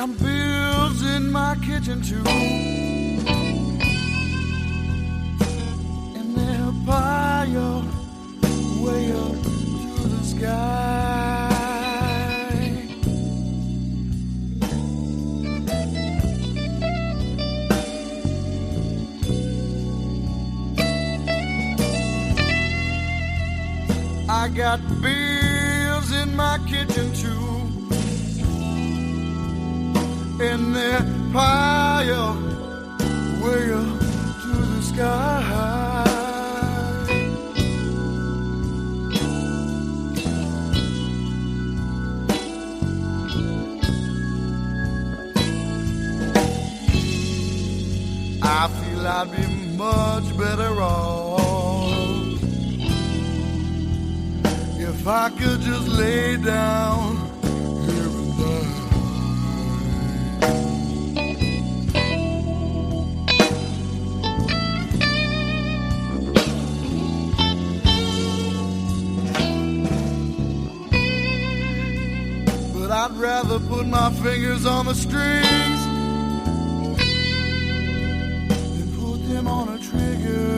I'm bills in my kitchen too. I'd rather put my fingers on the strings than put them on a trigger.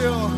Yeah.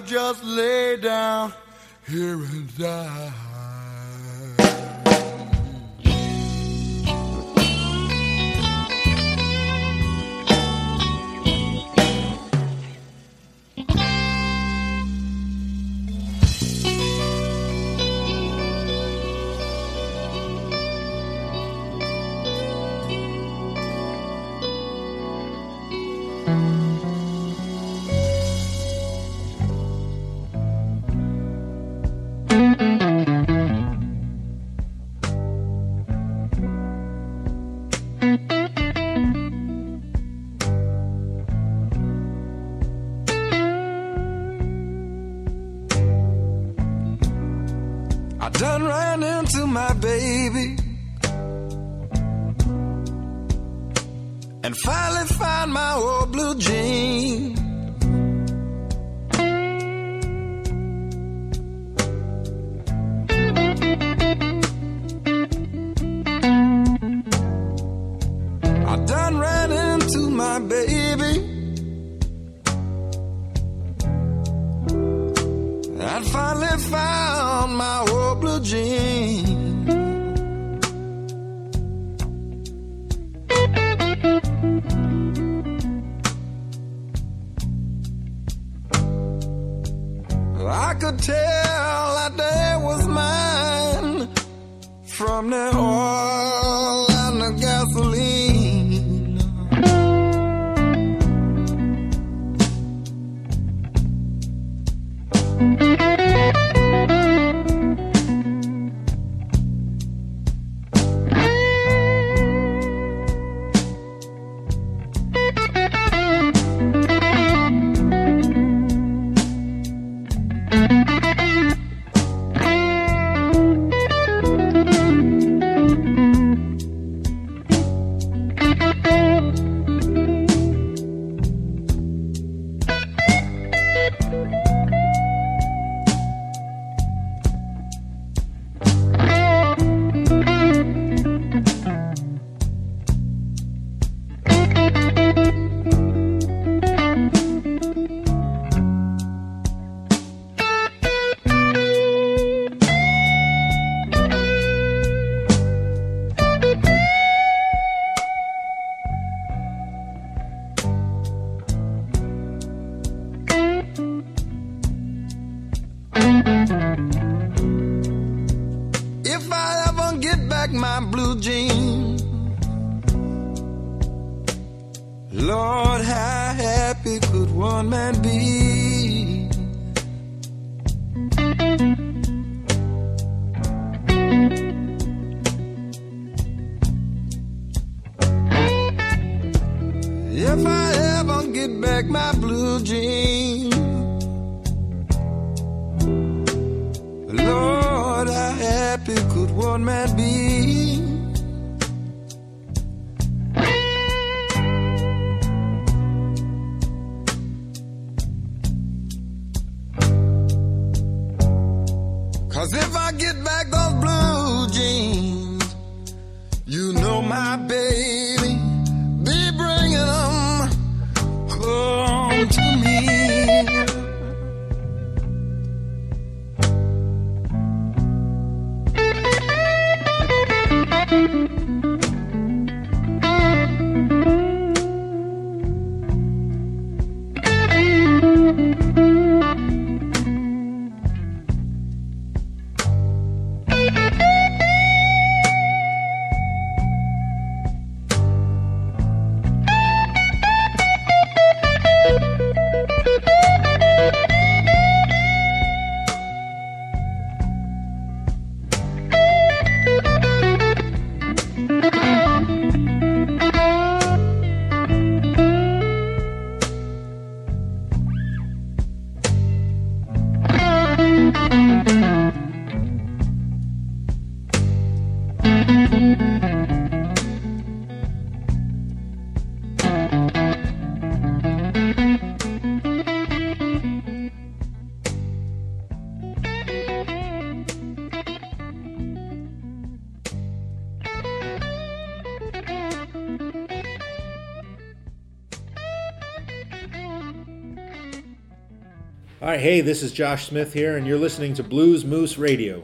just lay down here and die. Lord, how happy could one man be? If I ever get back my blue jeans, Lord, how happy could one man be? All right, hey, this is Josh Smith here, and you're listening to Blues Moose Radio.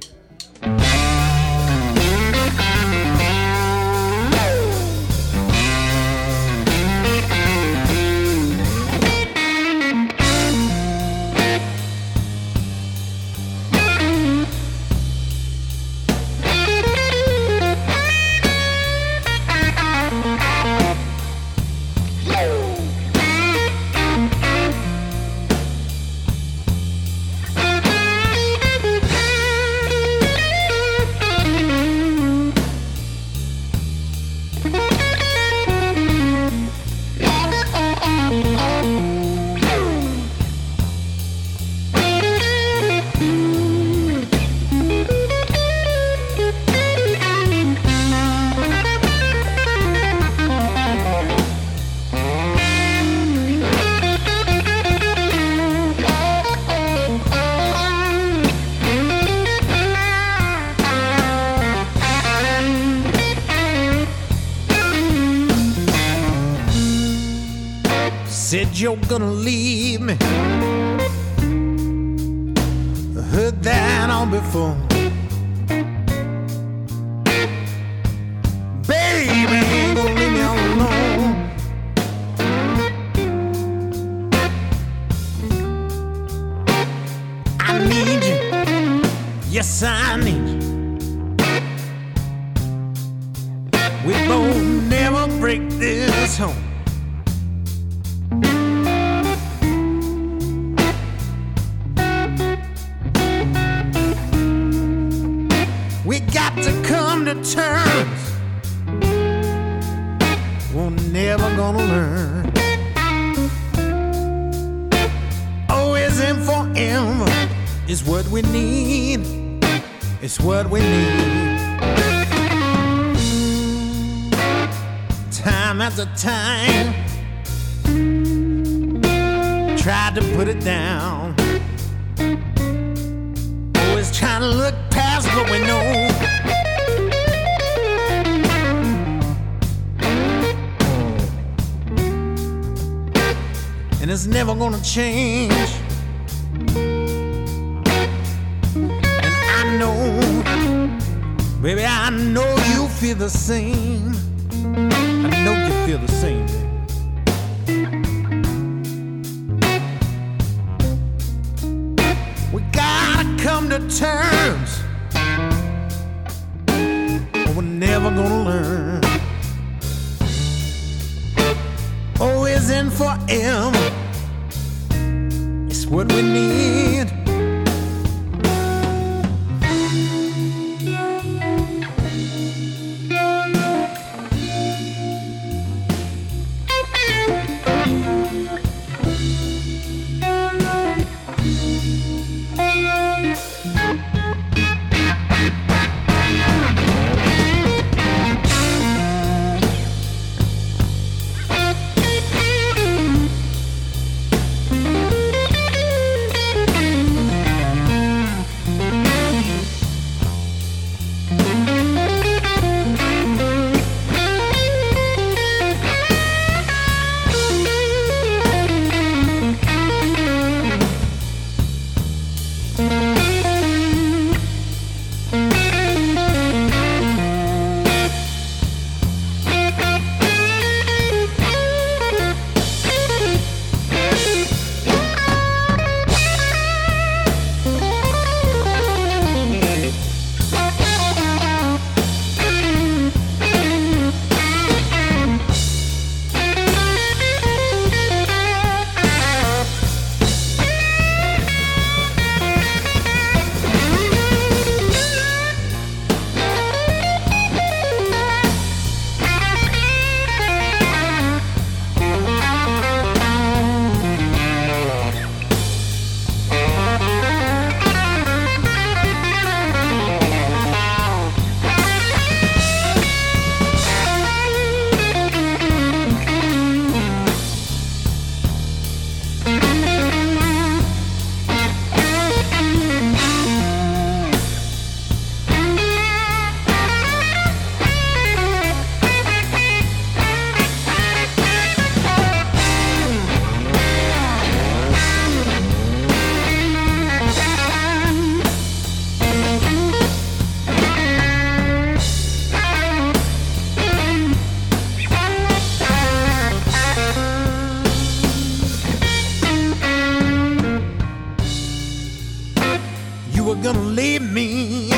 break this home. change. And I know, baby, I know you feel the same. gonna leave me.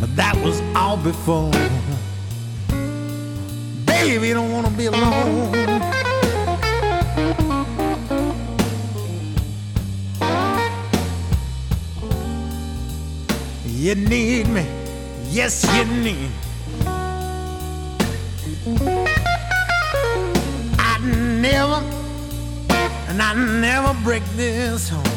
But that was all before. Baby, don't wanna be alone. You need me, yes, you need. I never, and I never break this home.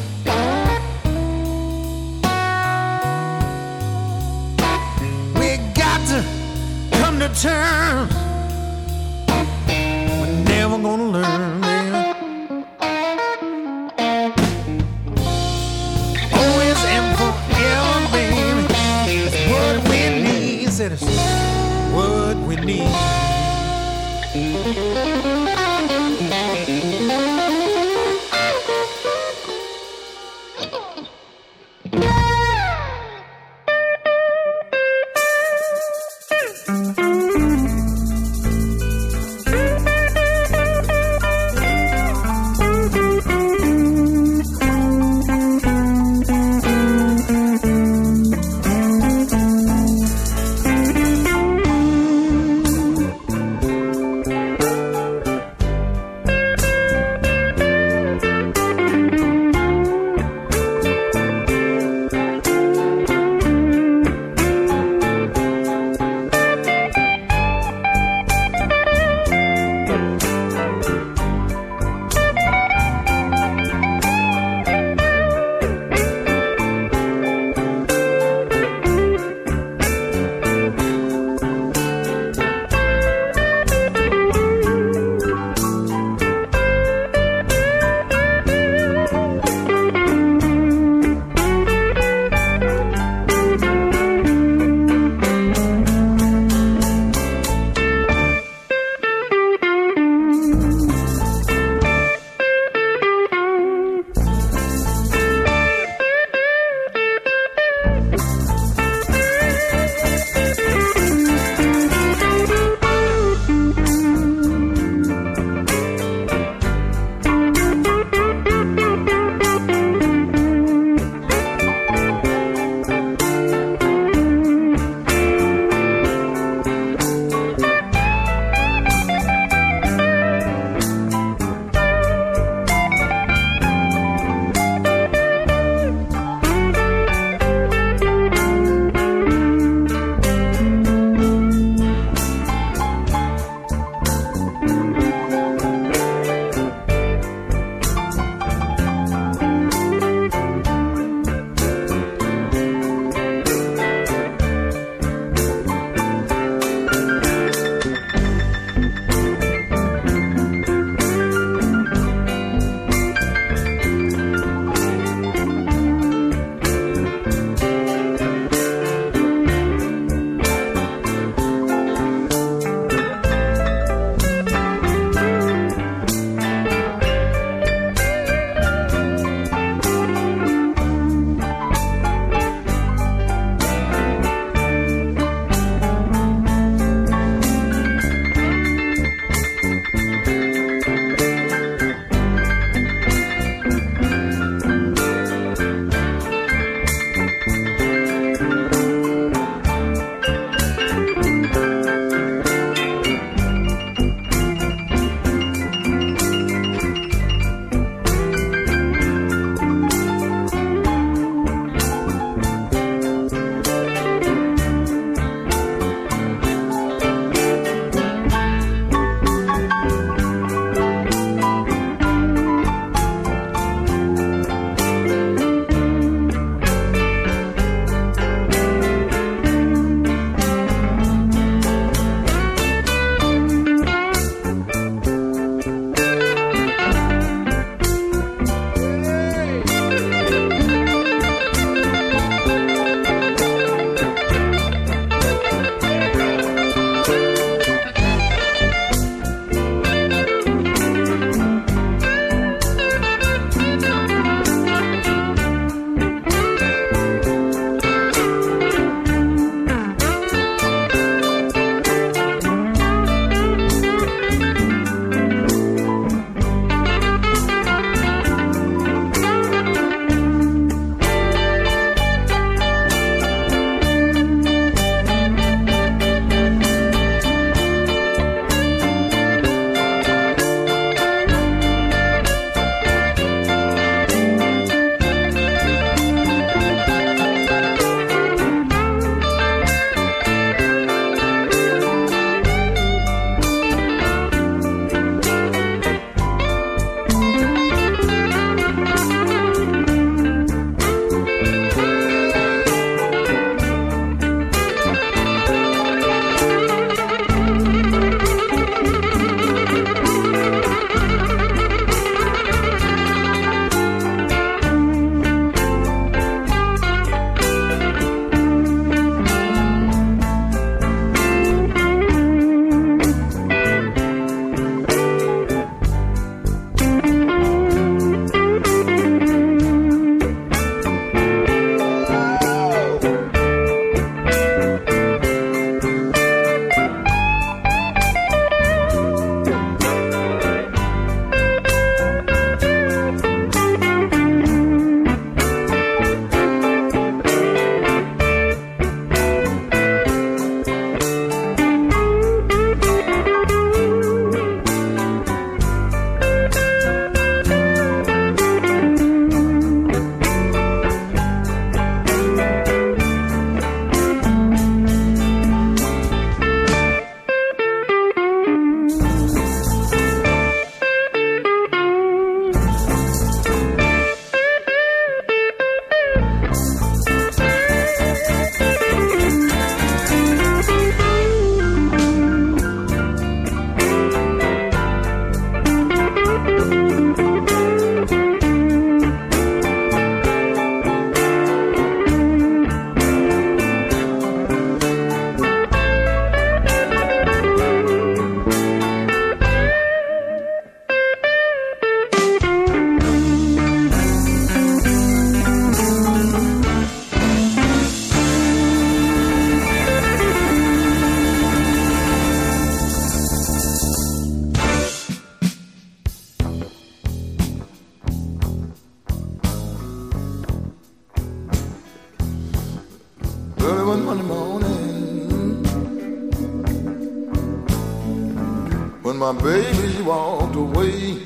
My baby walked away.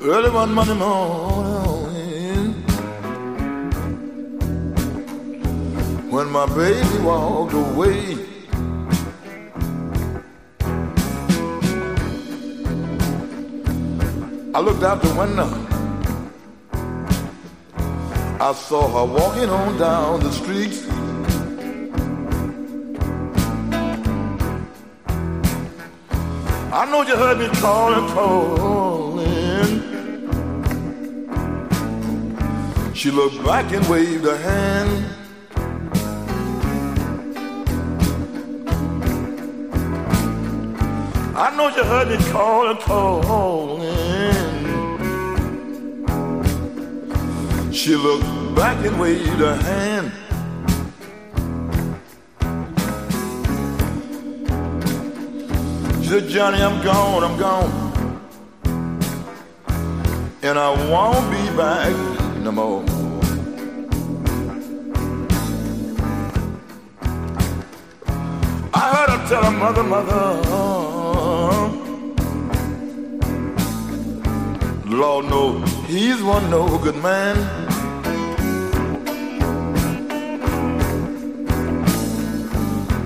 Early one Monday morning, when my baby walked away. I looked out the window. I saw her walking on down the street. I know you heard me calling, calling. She looked back and waved her hand. I know you heard me calling, calling. She looked back and waved her hand. Said, Johnny, I'm gone, I'm gone. And I won't be back no more. I heard her tell her mother, mother. Lord knows he's one no good man.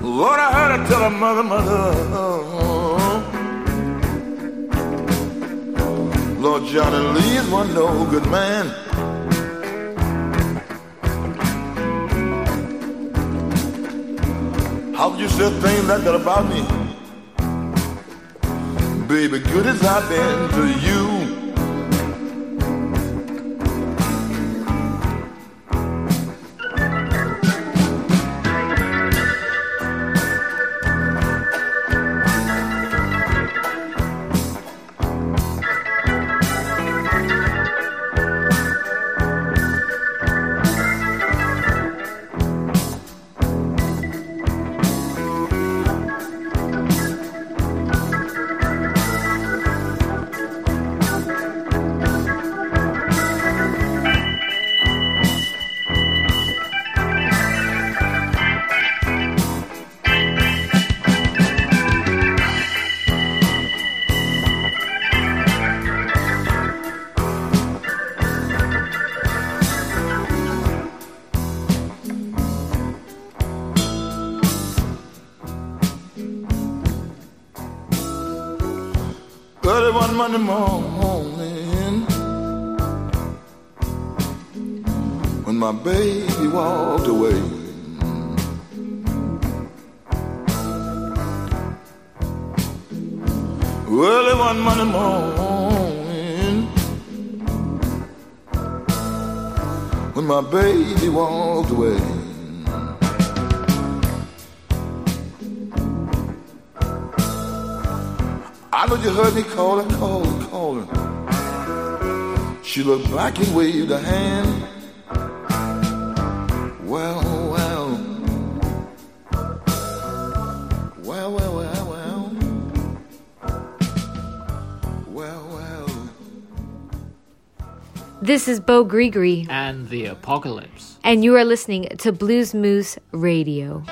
Lord, I heard her tell her mother, mother. Lord, Johnny Lee's one no good man. How could you say things like that about me? Baby, good as I've been to you. Baby walked away. I know you heard me calling, calling, calling. She looked back and waved a hand. Well. This is Beaux Gris Gris, and the apocalypse. and you are listening to Blues Moose Radio.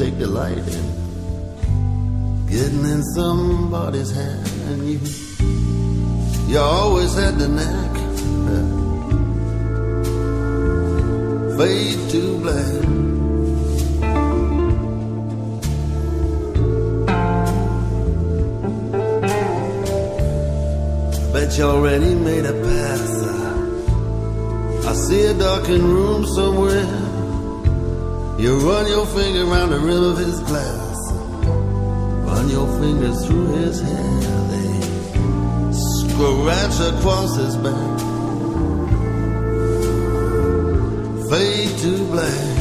Take delight Fade to black.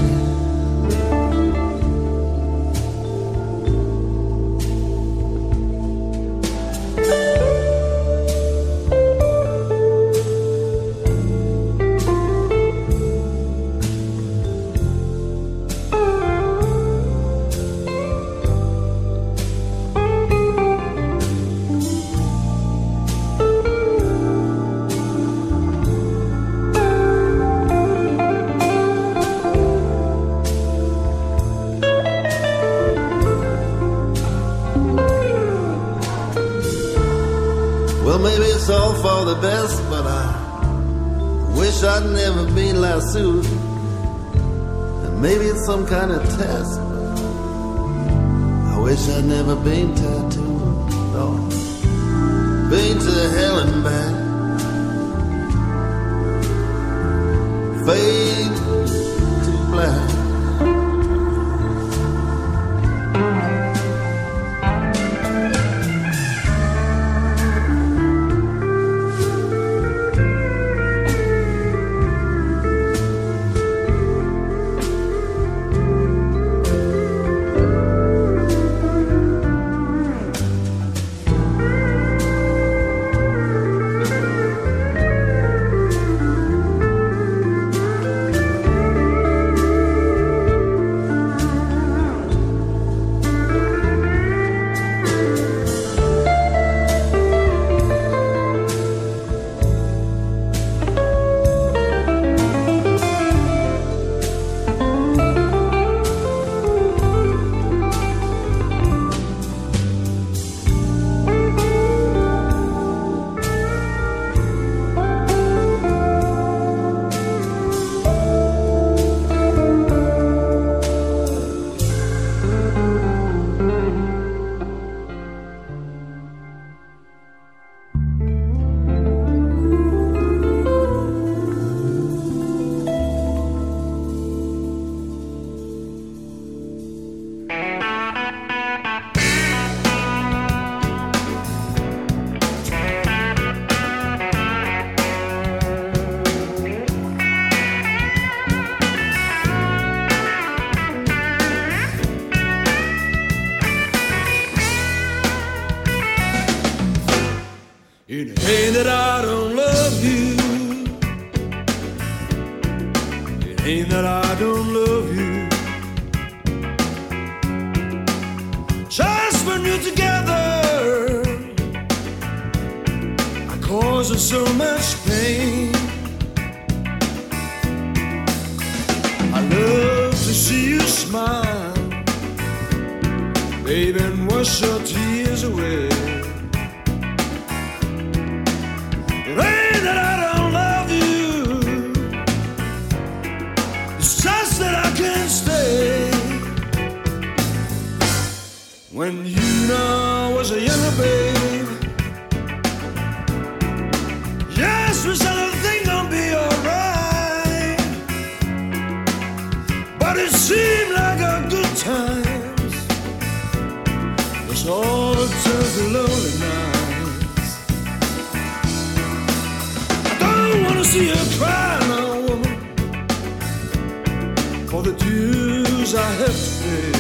esquecer.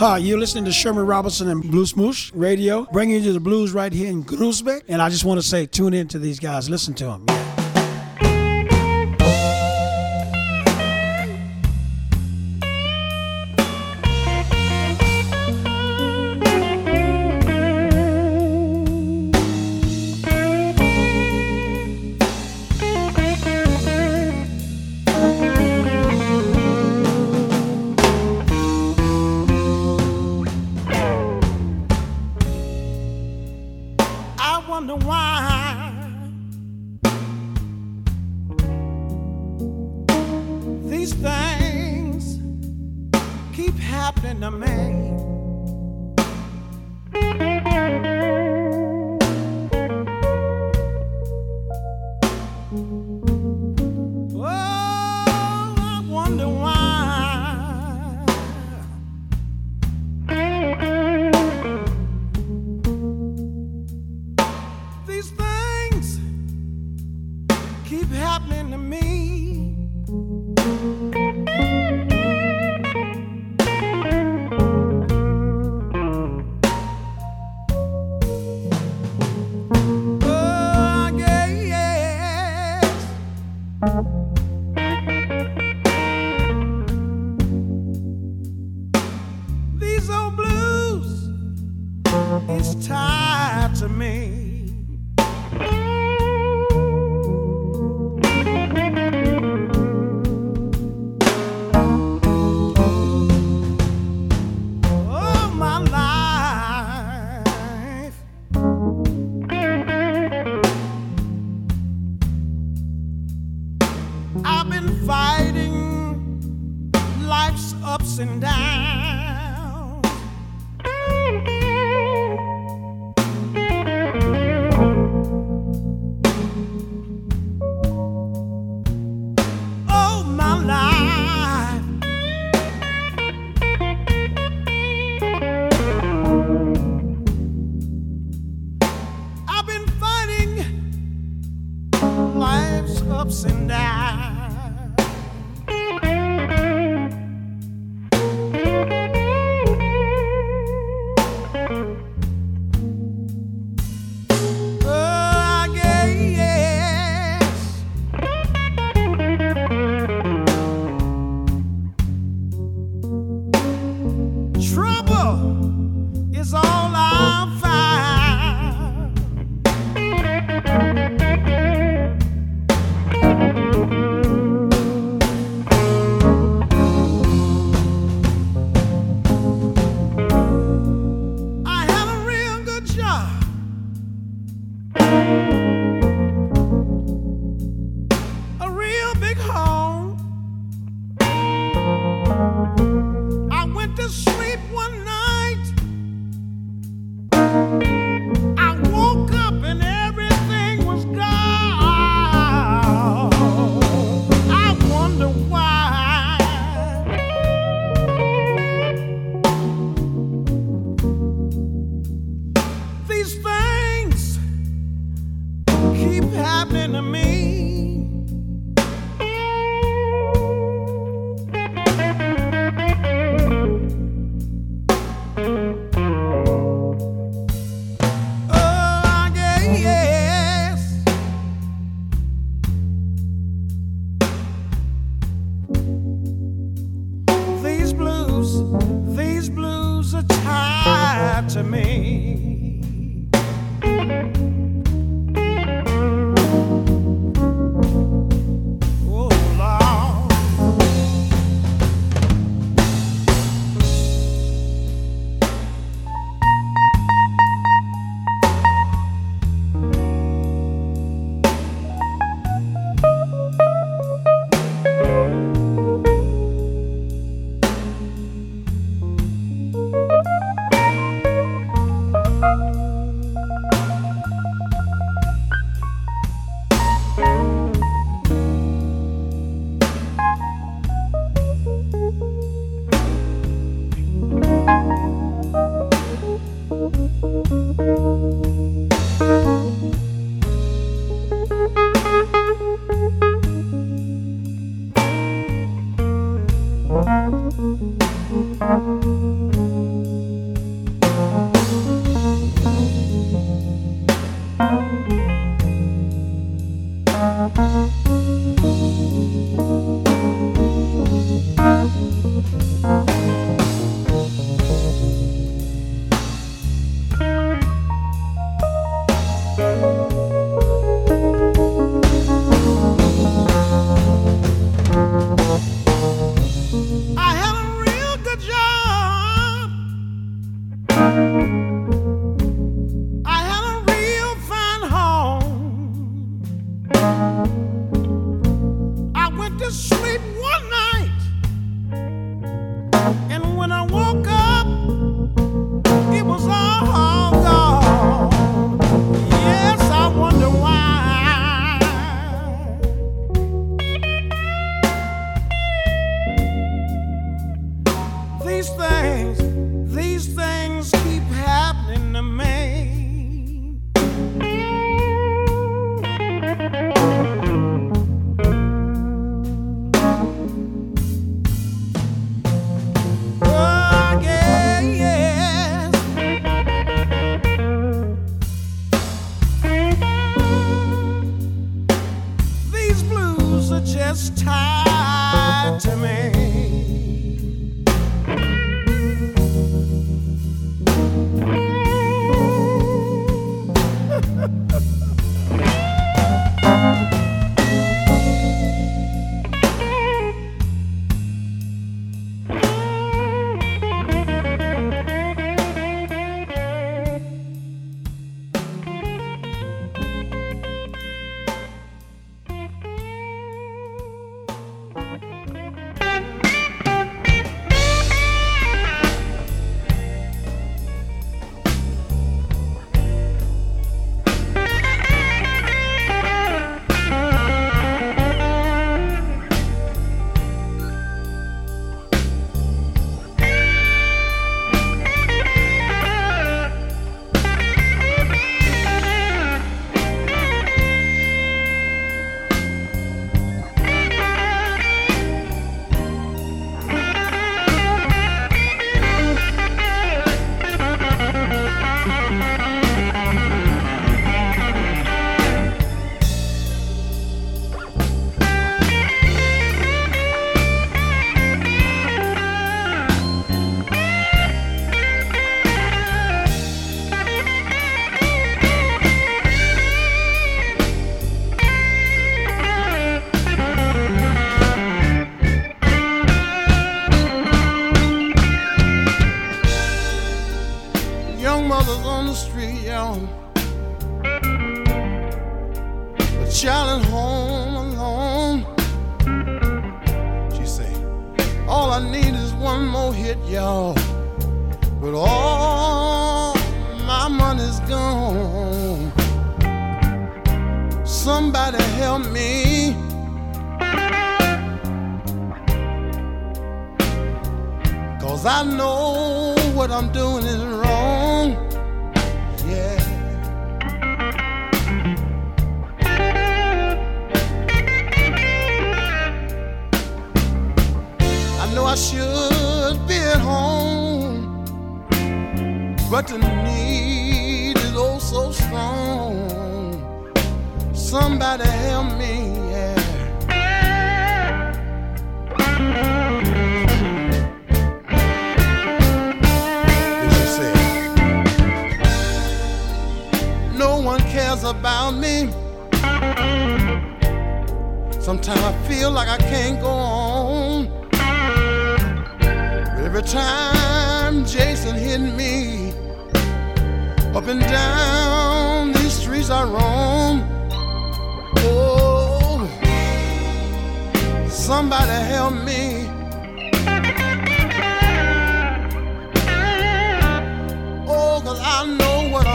Hi, you're listening to Sherman Robertson and Blues Moose Radio, bringing you the blues right here in Groesbeek. And I just want to say, tune in to these guys, listen to them. Yeah. these things keep happening to me. Cause I know what I'm doing is wrong. Yeah. I know I should be at home, but the need is oh so strong. Somebody help me. about me. Sometimes I feel like I can't go on. But every time Jason hit me, up and down these streets I roam. Oh, somebody help me. Oh, cause I know what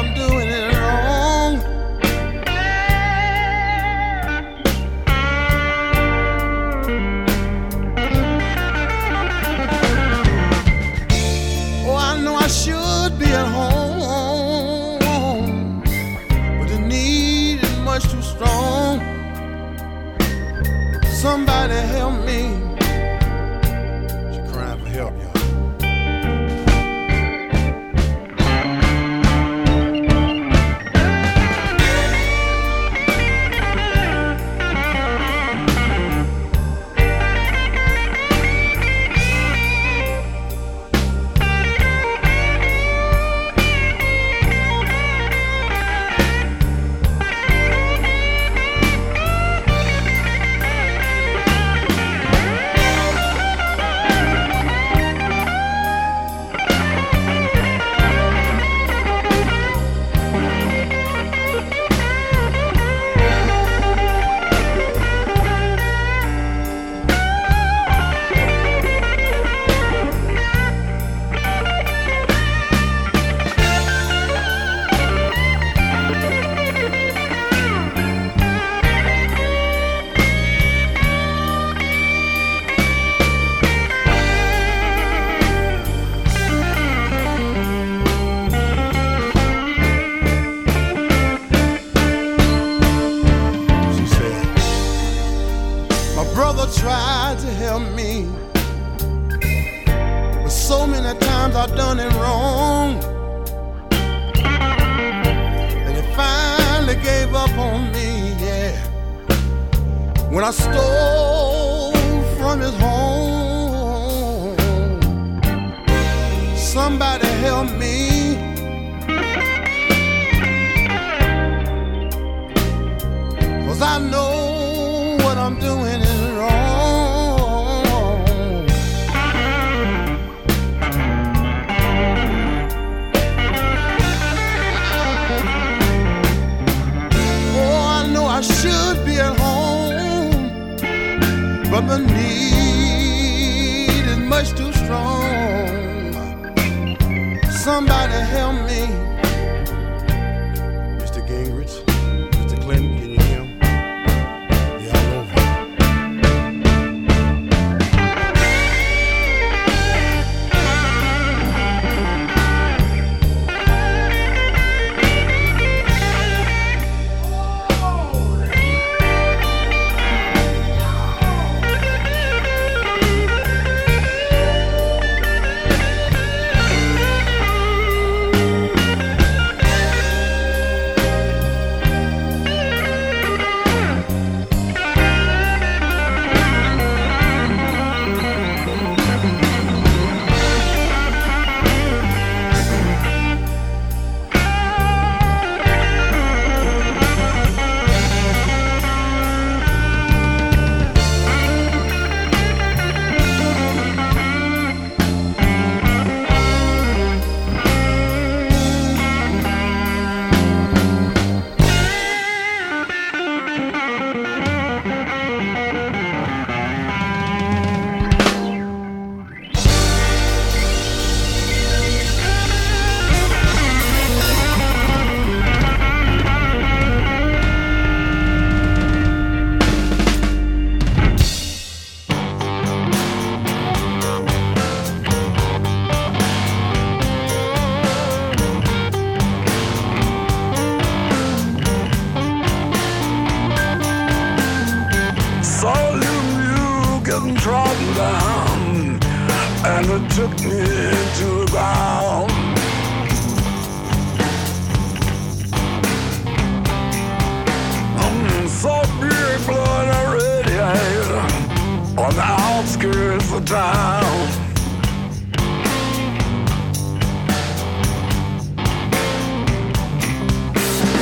outskirts of town.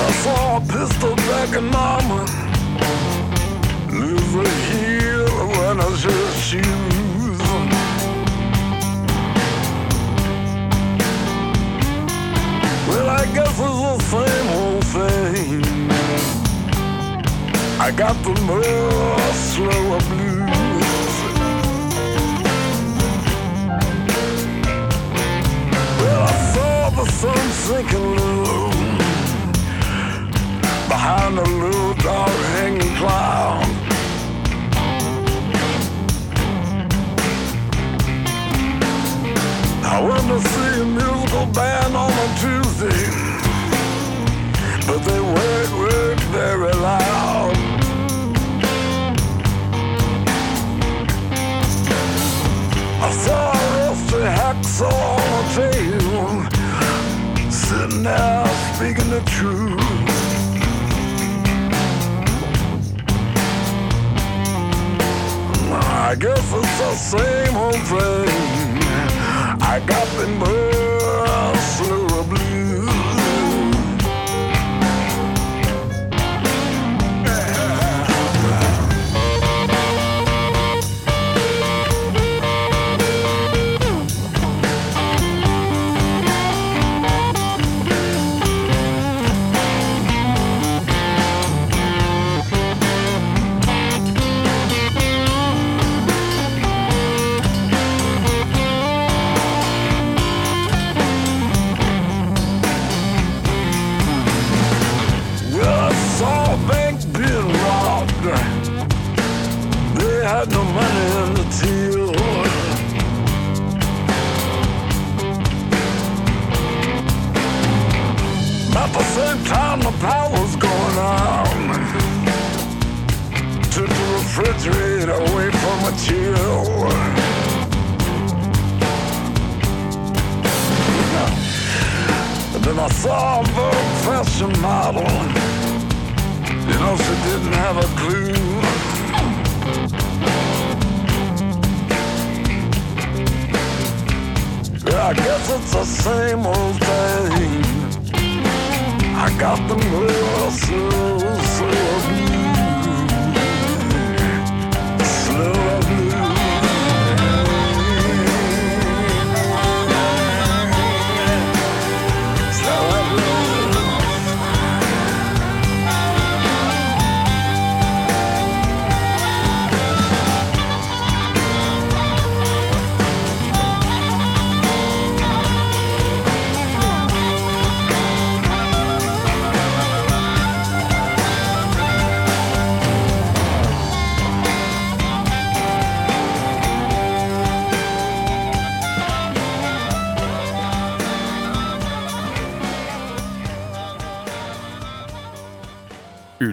I saw a pistol back in mama. Lives right here when I just shoot. Well, I guess it's the same old thing. I got the most slow blue. The sun sinking low behind a little dark hanging cloud. I went to see a musical band on a Tuesday, but they weren't, weren't very loud. I saw a rusty hacksaw on a table, sitting there speaking the truth. I guess it's the same old thing. I got the muscle